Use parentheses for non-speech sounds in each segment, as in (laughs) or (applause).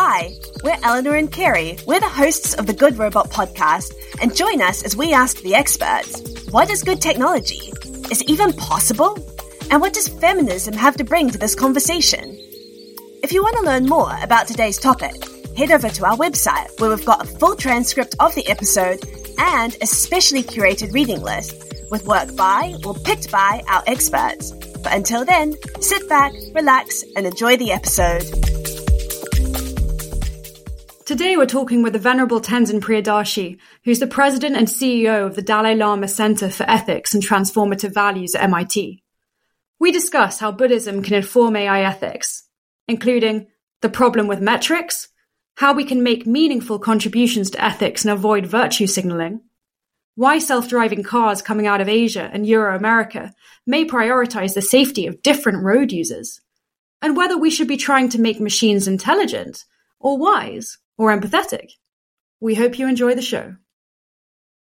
Hi, we're Eleanor and Kerry. We're the hosts of the Good Robot podcast, and join us as we ask the experts what is good technology? Is it even possible? And what does feminism have to bring to this conversation? If you want to learn more about today's topic, head over to our website where we've got a full transcript of the episode and a specially curated reading list with work by or picked by our experts. But until then, sit back, relax, and enjoy the episode. Today we're talking with the Venerable Tenzin Priyadarshi, who's the president and CEO of the Dalai Lama Center for Ethics and Transformative Values at MIT. We discuss how Buddhism can inform AI ethics, including the problem with metrics, how we can make meaningful contributions to ethics and avoid virtue signaling, why self-driving cars coming out of Asia and Euro America may prioritize the safety of different road users, and whether we should be trying to make machines intelligent, or wise, or empathetic. We hope you enjoy the show.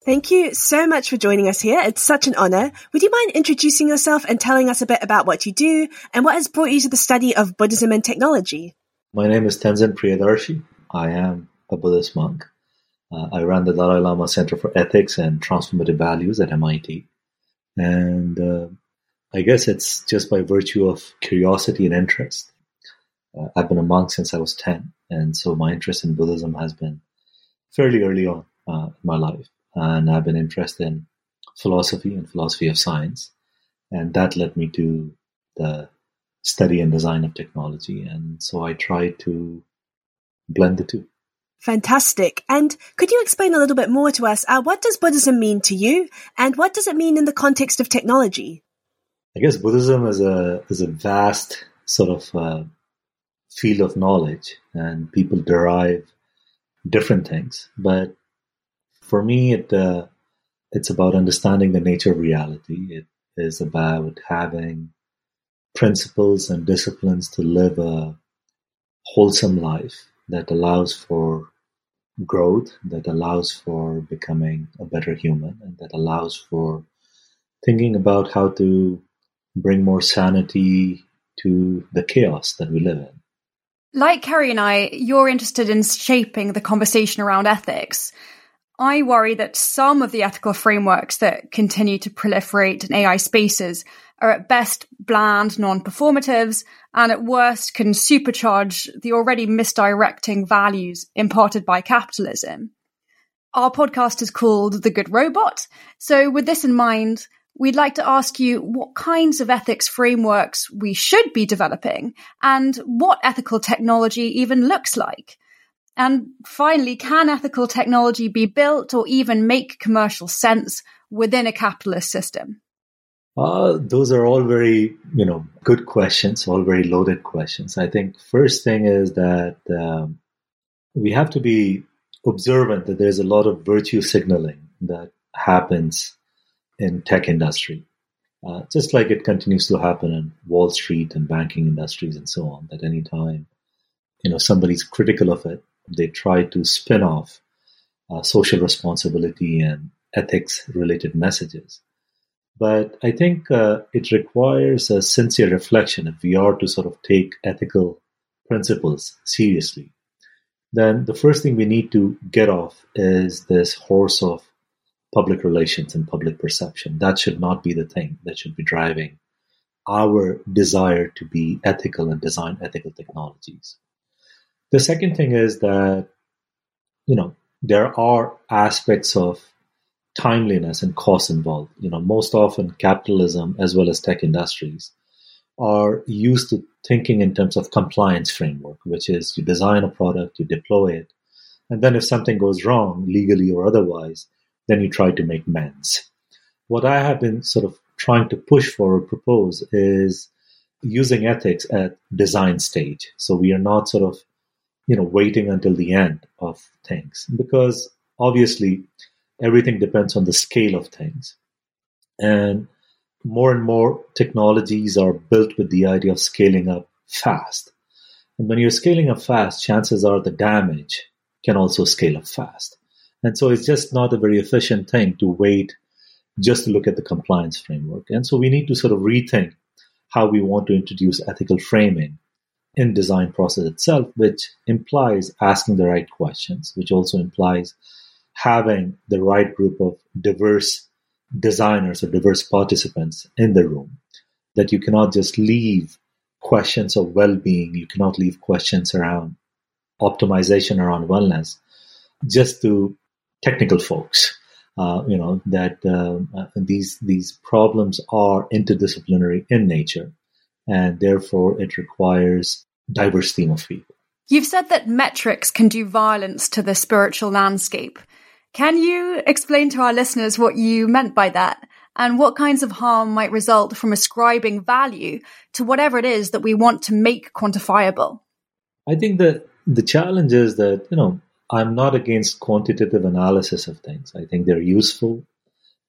Thank you so much for joining us here. It's such an honor. Would you mind introducing yourself and telling us a bit about what you do and what has brought you to the study of Buddhism and technology? My name is Tenzin Priyadarshi. I am a Buddhist monk. Uh, I run the Dalai Lama Center for Ethics and Transformative Values at MIT. And uh, I guess it's just by virtue of curiosity and interest. Uh, I've been a monk since I was 10. And so my interest in Buddhism has been fairly early on uh, in my life. And I've been interested in philosophy and philosophy of science. And that led me to the study and design of technology. And so I tried to blend the two. Fantastic. And could you explain a little bit more to us? Uh, what does Buddhism mean to you, and what does it mean in the context of technology? I guess Buddhism is a is a vast sort of uh, field of knowledge, and people derive different things. But for me, it uh, it's about understanding the nature of reality. It is about having principles and disciplines to live a wholesome life that allows for growth, that allows for becoming a better human, and that allows for thinking about how to bring more sanity to the chaos that we live in. Like Kerry and I, you're interested in shaping the conversation around ethics. I worry that some of the ethical frameworks that continue to proliferate in AI spaces are at best bland non-performatives and at worst can supercharge the already misdirecting values imparted by capitalism. Our podcast is called The Good Robot. So with this in mind, we'd like to ask you what kinds of ethics frameworks we should be developing and what ethical technology even looks like. And finally, can ethical technology be built or even make commercial sense within a capitalist system? Uh, those are all very, you know, good questions, all very loaded questions. I think first thing is that um, we have to be observant that there's a lot of virtue signaling that happens in tech industry, uh, just like it continues to happen in Wall Street and banking industries and so on. That anytime, you know, somebody's critical of it, they try to spin off uh, social responsibility and ethics related messages. But I think uh, it requires a sincere reflection if we are to sort of take ethical principles seriously. Then the first thing we need to get off is this horse of public relations and public perception. That should not be the thing that should be driving our desire to be ethical and design ethical technologies. The second thing is that, you know, there are aspects of timeliness and cost involved. You know, most often capitalism as well as tech industries are used to thinking in terms of compliance framework, which is you design a product, you deploy it, and then if something goes wrong, legally or otherwise, then you try to make amends. What I have been sort of trying to push for or propose is using ethics at design stage. So we are not sort of, you know, waiting until the end of things because obviously everything depends on the scale of things. And more and more technologies are built with the idea of scaling up fast. And when you're scaling up fast, chances are the damage can also scale up fast. And so it's just not a very efficient thing to wait just to look at the compliance framework. And so we need to sort of rethink how we want to introduce ethical framing in design process itself, which implies asking the right questions, which also implies having the right group of diverse designers or diverse participants in the room. That you cannot just leave questions of well-being, you cannot leave questions around optimization around wellness just to technical folks. Uh, you know that uh, uh, these these problems are interdisciplinary in nature, and therefore it requires diverse team of people. You've said that metrics can do violence to the spiritual landscape. Can you explain to our listeners what you meant by that? And what kinds of harm might result from ascribing value to whatever it is that we want to make quantifiable? I think that the challenge is that, you know, I'm not against quantitative analysis of things. I think they're useful.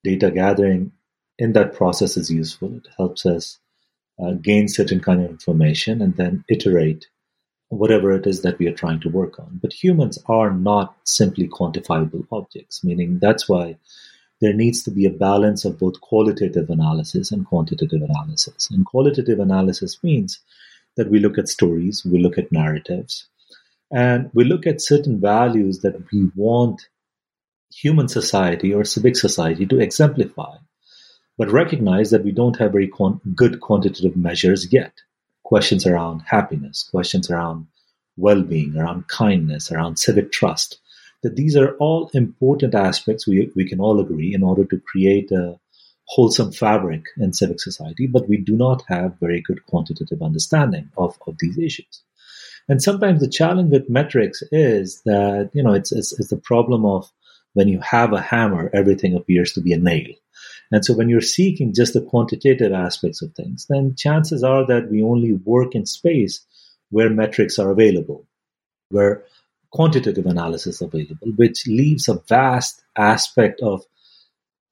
Data gathering in that process is useful. It helps us uh, gain certain kind of information and then iterate whatever it is that we are trying to work on. But humans are not simply quantifiable objects, meaning that's why there needs to be a balance of both qualitative analysis and quantitative analysis. And qualitative analysis means that we look at stories, we look at narratives, and we look at certain values that we want human society or civic society to exemplify, but recognize that we don't have very good quantitative measures yet. Questions around happiness, questions around well being, around kindness, around civic trust, that these are all important aspects we, we can all agree in order to create a wholesome fabric in civic society, but we do not have very good quantitative understanding of, of these issues. And sometimes the challenge with metrics is that, you know, it's, it's, it's the problem of when you have a hammer, everything appears to be a nail. And so when you're seeking just the quantitative aspects of things, then chances are that we only work in space where metrics are available, where quantitative analysis is available, which leaves a vast aspect of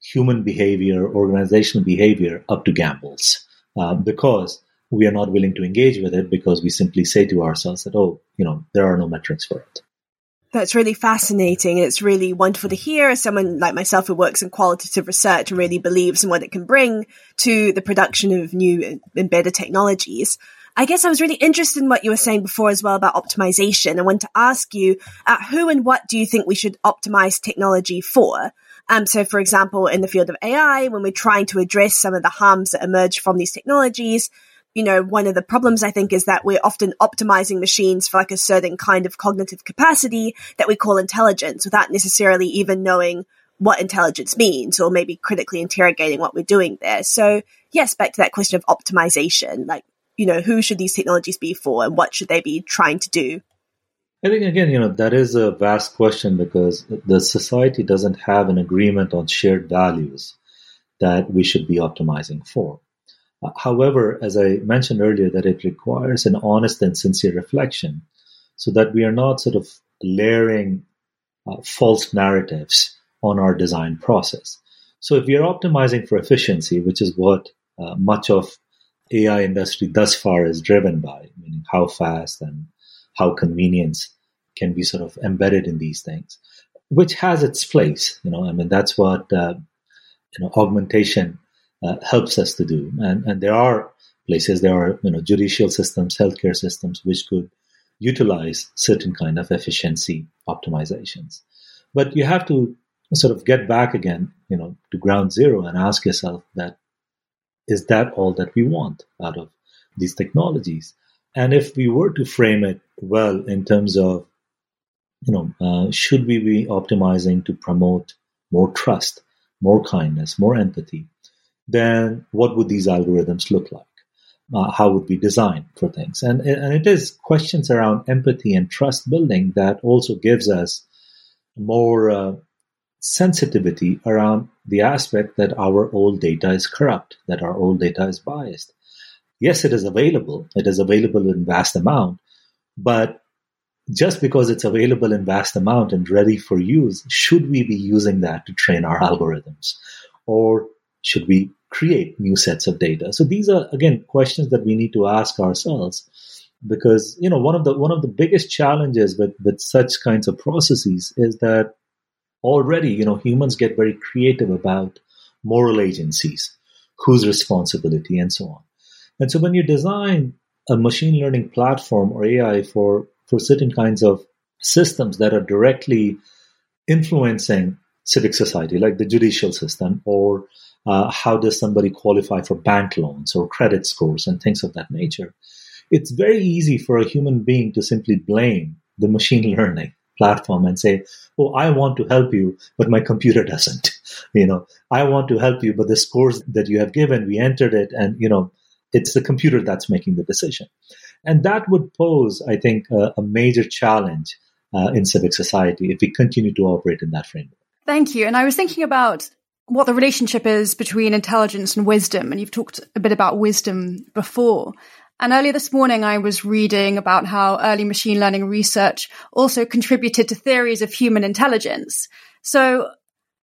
human behavior, organizational behavior up to gambles. Uh, because we are not willing to engage with it because we simply say to ourselves that, oh, you know, there are no metrics for it. That's really fascinating. It's really wonderful to hear as someone like myself who works in qualitative research and really believes in what it can bring to the production of new embedded technologies. I guess I was really interested in what you were saying before as well about optimization. I want to ask you, uh, who and what do you think we should optimize technology for? Um, so, for example, in the field of AI, when we're trying to address some of the harms that emerge from these technologies, you know, one of the problems I think is that we're often optimizing machines for like a certain kind of cognitive capacity that we call intelligence without necessarily even knowing what intelligence means or maybe critically interrogating what we're doing there. So yes, back to that question of optimization, like, you know, who should these technologies be for and what should they be trying to do? I think again, you know, that is a vast question because the society doesn't have an agreement on shared values that we should be optimizing for. However, as I mentioned earlier, that it requires an honest and sincere reflection so that we are not sort of layering uh, false narratives on our design process. So if we are optimizing for efficiency, which is what uh, much of AI industry thus far is driven by, meaning how fast and how convenience can be sort of embedded in these things, which has its place. You know, I mean that's what uh, you know augmentation uh, helps us to do. And, and there are places, there are you know judicial systems, healthcare systems, which could utilize certain kind of efficiency optimizations. But you have to sort of get back again, you know, to ground zero and ask yourself that is that all that we want out of these technologies? And if we were to frame it well in terms of, you know, uh, should we be optimizing to promote more trust, more kindness, more empathy? Then what would these algorithms look like? Uh, how would we design for things? And, and it is questions around empathy and trust building that also gives us more uh, sensitivity around the aspect that our old data is corrupt, that our old data is biased. Yes, it is available. It is available in vast amount, but just because it's available in vast amount and ready for use, should we be using that to train our algorithms? Or should we create new sets of data? So these are again questions that we need to ask ourselves because you know one of the one of the biggest challenges with with such kinds of processes is that already you know humans get very creative about moral agencies, whose responsibility and so on. And so when you design a machine learning platform or AI for, for certain kinds of systems that are directly influencing civic society, like the judicial system, or uh, how does somebody qualify for bank loans or credit scores and things of that nature. It's very easy for a human being to simply blame the machine (laughs) learning platform and say, "Oh, I want to help you, but my computer (laughs) doesn't." You know, I want to help you, but the scores that you have given, we entered it, and you know, it's the computer that's making the decision. And that would pose, I think, a, a major challenge uh, in civic society if we continue to operate in that framework. Thank you. And I was thinking about what the relationship is between intelligence and wisdom. And you've talked a bit about wisdom before. And earlier this morning, I was reading about how early machine learning research also contributed to theories of human intelligence. So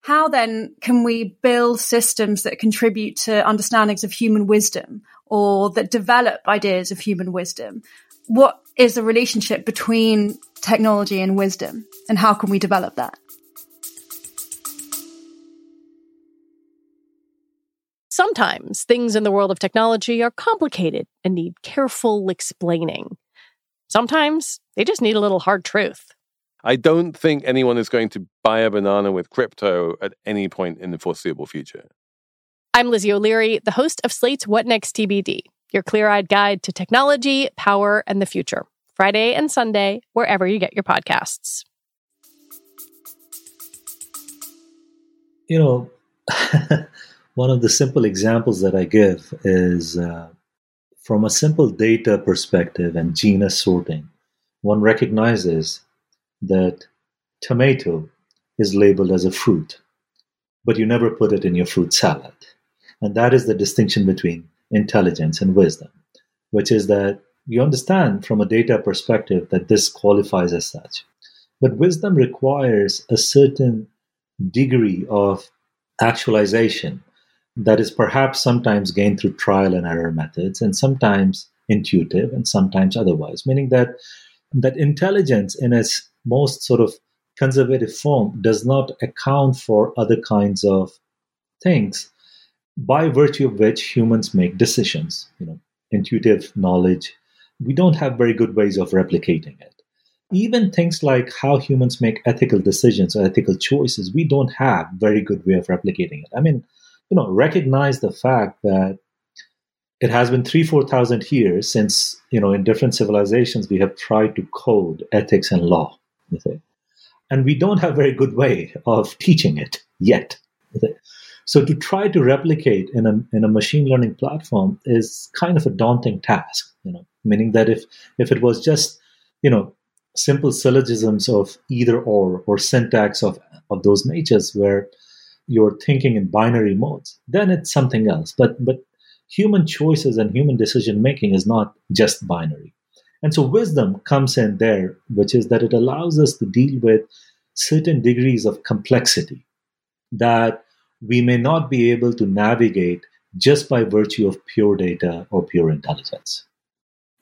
how then can we build systems that contribute to understandings of human wisdom or that develop ideas of human wisdom? What is the relationship between technology and wisdom and how can we develop that? Sometimes things in the world of technology are complicated and need careful explaining. Sometimes they just need a little hard truth. I don't think anyone is going to buy a banana with crypto at any point in the foreseeable future. I'm Lizzie O'Leary, the host of Slate's What Next TBD, your clear eyed guide to technology, power, and the future. Friday and Sunday, wherever you get your podcasts. You know, (laughs) one of the simple examples that I give is uh, from a simple data perspective and genus sorting, one recognizes that tomato is labeled as a fruit, but you never put it in your fruit salad. And that is the distinction between intelligence and wisdom, which is that you understand from a data perspective that this qualifies as such. But wisdom requires a certain degree of actualization that is perhaps sometimes gained through trial and error methods and sometimes intuitive and sometimes otherwise, meaning that that intelligence in its most sort of conservative form does not account for other kinds of things by virtue of which humans make decisions you know intuitive knowledge. We don't have very good ways of replicating it. Even things like how humans make ethical decisions or ethical choices we don't have very good way of replicating it. I mean you know recognize the fact that it has been three four thousand years since you know in different civilizations we have tried to code ethics and law and we don't have a very good way of teaching it yet. So to try to replicate in a, in a machine learning platform is kind of a daunting task, you know, meaning that if, if it was just, you know, simple syllogisms of either or or syntax of, of those natures where you're thinking in binary modes, then it's something else. But but human choices and human decision making is not just binary. And so wisdom comes in there, which is that it allows us to deal with certain degrees of complexity that we may not be able to navigate just by virtue of pure data or pure intelligence.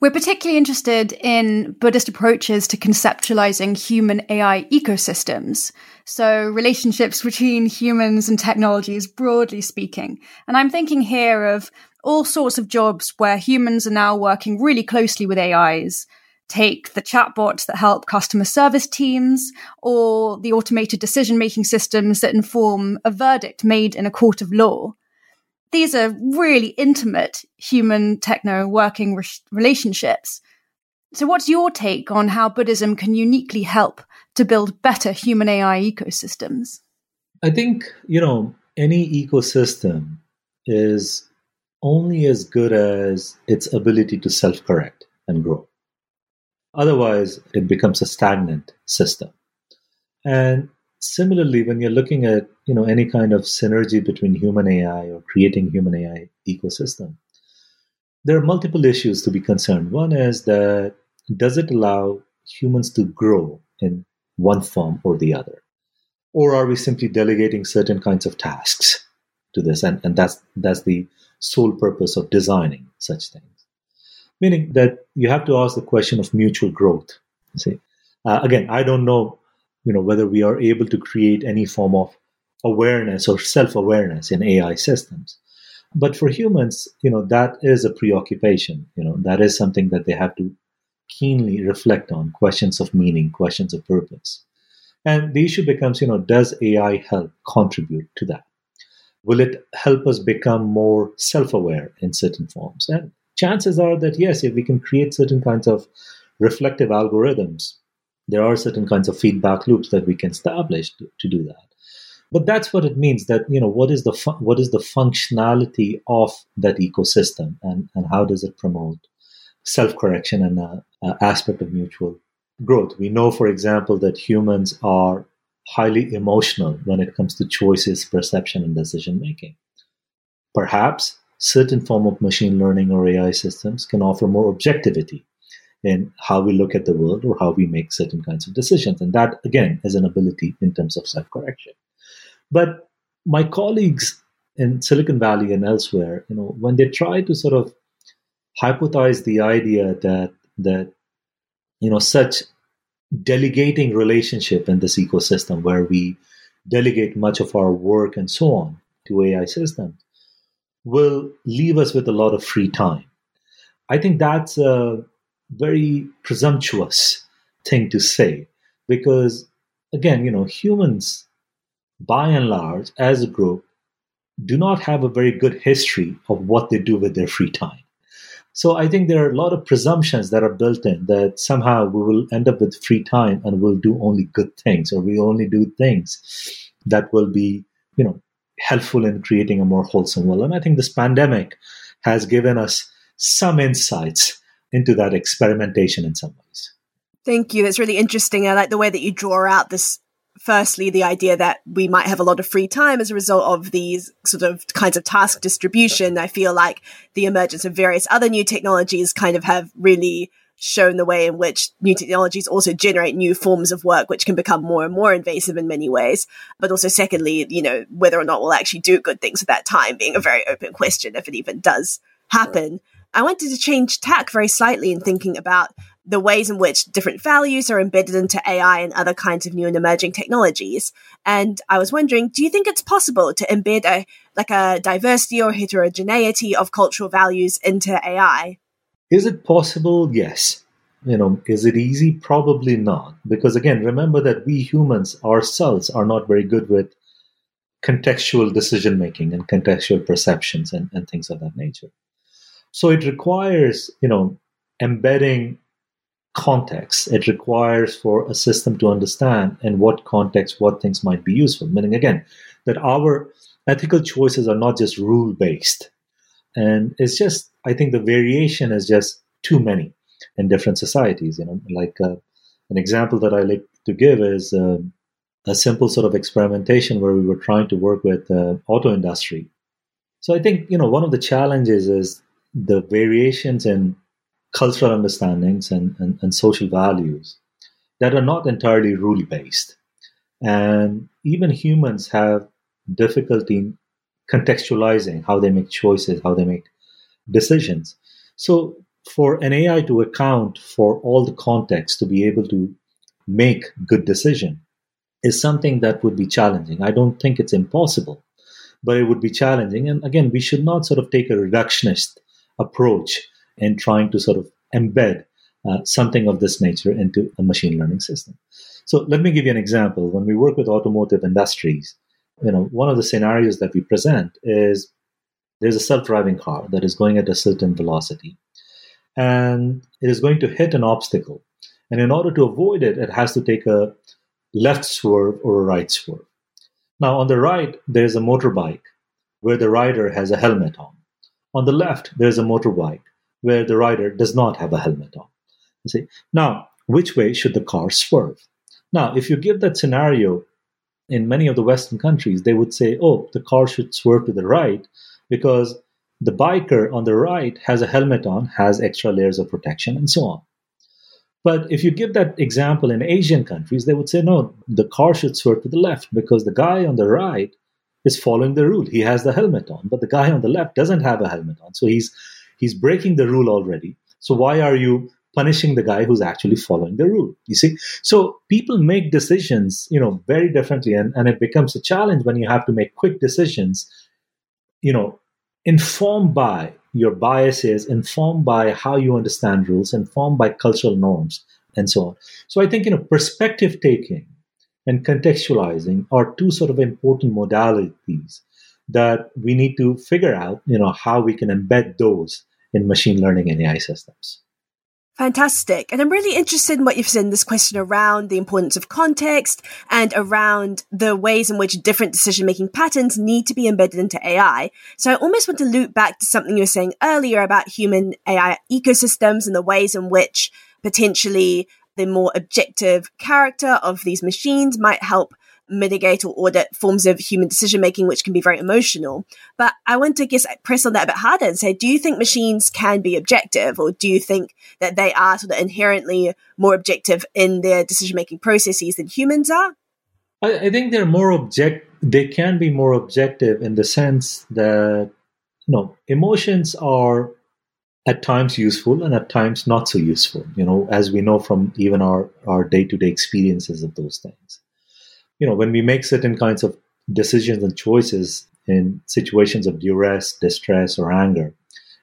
We're particularly interested in Buddhist approaches to conceptualizing human AI ecosystems. So, relationships between humans and technologies, broadly speaking. And I'm thinking here of all sorts of jobs where humans are now working really closely with AIs. Take the chatbots that help customer service teams or the automated decision making systems that inform a verdict made in a court of law. These are really intimate human techno working re- relationships. So, what's your take on how Buddhism can uniquely help to build better human AI ecosystems? I think, you know, any ecosystem is only as good as its ability to self correct and grow. Otherwise, it becomes a stagnant system. And similarly, when you're looking at you know any kind of synergy between human AI or creating human AI ecosystem, there are multiple issues to be concerned. One is that does it allow humans to grow in one form or the other? Or are we simply delegating certain kinds of tasks to this? And, and that's that's the sole purpose of designing such things. Meaning that you have to ask the question of mutual growth. See, uh, again, I don't know, you know, whether we are able to create any form of awareness or self-awareness in AI systems, But for humans, you know, that is a preoccupation. You know, that is something that they have to keenly reflect on questions of meaning, questions of purpose. And the issue becomes, you know, does AI help contribute to that? Will it help us become more self aware in certain forms? And chances are that yes, if we can create certain kinds of reflective algorithms, there are certain kinds of feedback loops that we can establish to, to do that. But that's what it means. That you know, what is the fu- what is the functionality of that ecosystem, and and how does it promote self correction and an aspect of mutual growth? We know, for example, that humans are highly emotional when it comes to choices, perception, and decision making. Perhaps certain form of machine learning or AI systems can offer more objectivity in how we look at the world or how we make certain kinds of decisions. And that, again, is an ability in terms of self correction. But my colleagues in Silicon Valley and elsewhere, you know, when they try to sort of hypothesize the idea that that you know such delegating relationship in this ecosystem where we delegate much of our work and so on to AI systems will leave us with a lot of free time. I think that's a very presumptuous thing to say because, again, you know, humans by and large, as a group, do not have a very good history of what they do with their free time. So I think there are a lot of presumptions that are built in that somehow we will end up with free time and we'll do only good things or we only do things that will be, you know, helpful in creating a more wholesome world. And I think this pandemic has given us some insights into that experimentation in some ways. Thank you. That's really interesting. I like the way that you draw out this firstly, the idea that we might have a lot of free time as a result of these sort of kinds of task distribution. I feel like the emergence of various other new technologies kind of have really shown the way in which new technologies also generate new forms of work, which can become more and more invasive in many ways. But also, secondly, you know, whether or not we'll actually do good things at that time being a very open question if it even does happen. I wanted to change tack very slightly in thinking about the ways in which different values are embedded into AI and other kinds of new and emerging technologies. And I was wondering, do you think it's possible to embed a like a diversity or heterogeneity of cultural values into AI? Is it possible? Yes. You know, is it easy? Probably not. Because again, remember that we humans ourselves are not very good with contextual decision making and contextual perceptions and, and things of that nature. So it requires, you know, embedding context. It requires for a system to understand in what context what things might be useful. Meaning again that our ethical choices are not just rule based and it's just i think the variation is just too many in different societies you know. Like uh, an example that i like to give is uh, a simple sort of experimentation where we were trying to work with the uh, auto industry. So i think you know one of the challenges is the variations in cultural understandings and, and, and social values that are not entirely rule based. And even humans have difficulty contextualizing how they make choices, how they make decisions. So, for an AI to account for all the context to be able to make good decision is something that would be challenging. I don't think it's impossible, but it would be challenging. And again, we should not sort of take a reductionist approach in trying to sort of embed uh, something of this nature into a machine learning system. So let me give you an example. When we work with automotive industries, you know, one of the scenarios that we present is there's a self-driving car that is going at a certain velocity and it is going to hit an obstacle. And in order to avoid it, it has to take a left swerve or a right swerve. Now, on the right, there's a motorbike where the rider has a helmet on. On the left, there's a motorbike where the rider does not have a helmet on. You see, now which way should the car swerve? Now, if you give that scenario in many of the Western countries, they would say, oh, the car should swerve to the right because the biker on the right has a helmet on, has extra layers of protection, and so on. But if you give that example in Asian countries, they would say, no, the car should swerve to the left because the guy on the right is following the rule. He has the helmet on, but the guy on the left doesn't have a helmet on. So he's He's breaking the rule already. So why are you punishing the guy who's actually following the rule? You see? So people make decisions, you know, very differently. And, and it becomes a challenge when you have to make quick decisions, you know, informed by your biases, informed by how you understand rules, informed by cultural norms, and so on. So I think you know perspective taking and contextualizing are two sort of important modalities that we need to figure out, you know, how we can embed those in machine learning and AI systems. Fantastic. And I'm really interested in what you've said in this question around the importance of context and around the ways in which different decision making patterns need to be embedded into AI. So I almost want to loop back to something you were saying earlier about human AI ecosystems and the ways in which potentially the more objective character of these machines might help mitigate or audit forms of human decision making, which can be very emotional. But I want to guess press on that a bit harder and say, do you think machines can be objective, or do you think that they are sort of inherently more objective in their decision making processes than humans are? I, I think they're more object. They can be more objective in the sense that you know emotions are at times useful and at times not so useful you know as we know from even our our day-to-day experiences of those things. You know when we make certain kinds of decisions and choices in situations of duress distress or anger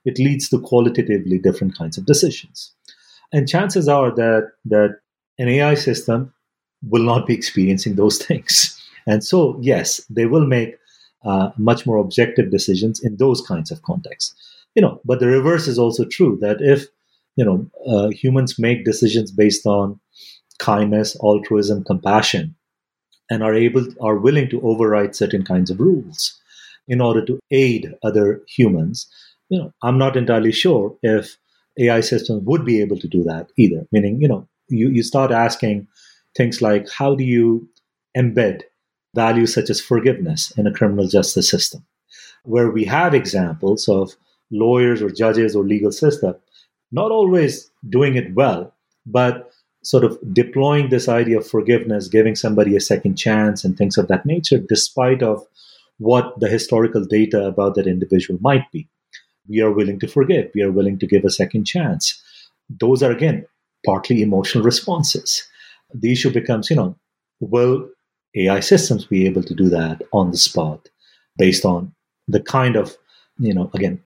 it leads to qualitatively different kinds of decisions. And chances are that that an ai system will not be experiencing those (laughs) things. And so yes they will make uh, much more objective decisions in those kinds of contexts you know but the reverse is also true that if you know uh, humans make decisions based on kindness altruism compassion and are able are willing to override certain kinds of rules in order to aid other humans you know i'm not entirely sure if ai systems would be able to do that either. Meaning you know you, you start asking things like how do you embed values such as forgiveness in a criminal justice system? Where we have examples of lawyers or judges or legal system not always doing it well, but sort of deploying this idea of forgiveness, giving somebody a second chance and things of that nature, despite of what the historical data about that individual might be. We are willing to forgive. We are willing to give a second chance. Those are again partly emotional responses. The issue becomes, you know, will AI systems be able to do that on the spot based on the kind of, you know, again,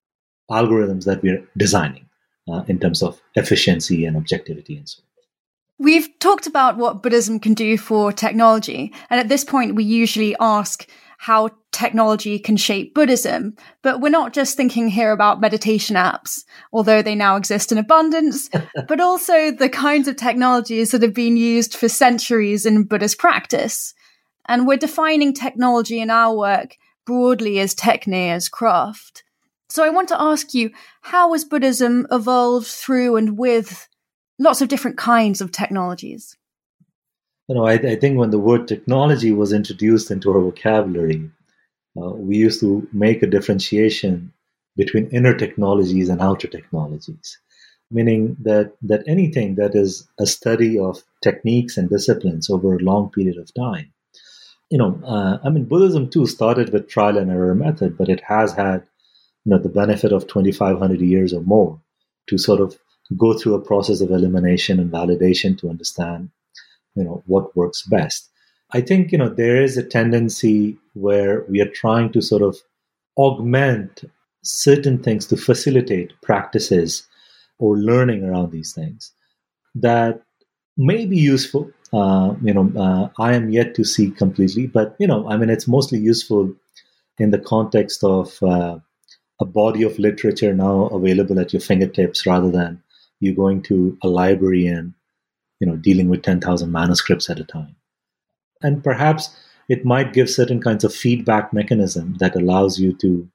algorithms that we're designing uh, in terms of efficiency and objectivity and so on. We've talked about what Buddhism can do for technology. And at this point, we usually ask how technology can shape Buddhism. But we're not just thinking here about meditation apps, although they now exist in abundance, (laughs) but also the kinds of technologies that have been used for centuries in Buddhist practice. And we're defining technology in our work broadly as techne, as craft. So I want to ask you, how has Buddhism evolved through and with lots of different kinds of technologies? You know, I, I think when the word technology was introduced into our vocabulary, uh, we used to make a differentiation between inner technologies and outer technologies, meaning that that anything that is a study of techniques and disciplines over a long period of time. You know, uh, I mean, Buddhism too started with trial and error method, but it has had you know the benefit of 2500 years or more to sort of go through a process of elimination and validation to understand you know what works best. I think you know there is a tendency where we are trying to sort of augment certain things to facilitate practices or learning around these things that may be useful. Uh, you know uh, i am yet to see completely but you know i mean it's mostly useful in the context of uh, a body of literature now available at your fingertips rather than you going to a library and you know dealing with 10,000 manuscripts at a time. And perhaps it might give certain kinds of feedback mechanism that allows you to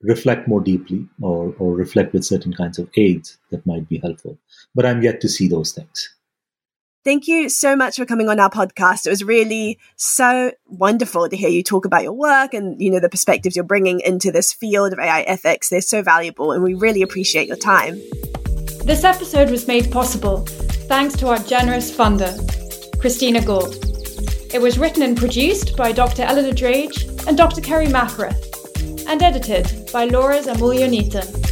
reflect more deeply or, or reflect with certain kinds of aids that might be helpful. But I'm yet to see those things. Thank you so much for coming on our podcast. It was really so wonderful to hear you talk about your work and, you know, the perspectives you're bringing into this field of AI ethics. They're so valuable and we really appreciate your time. This episode was made possible thanks to our generous funder, Christina Gould. It was written and produced by Dr. Eleanor Drage and Dr. Kerry Mackworth and edited by Laura Zamulionita.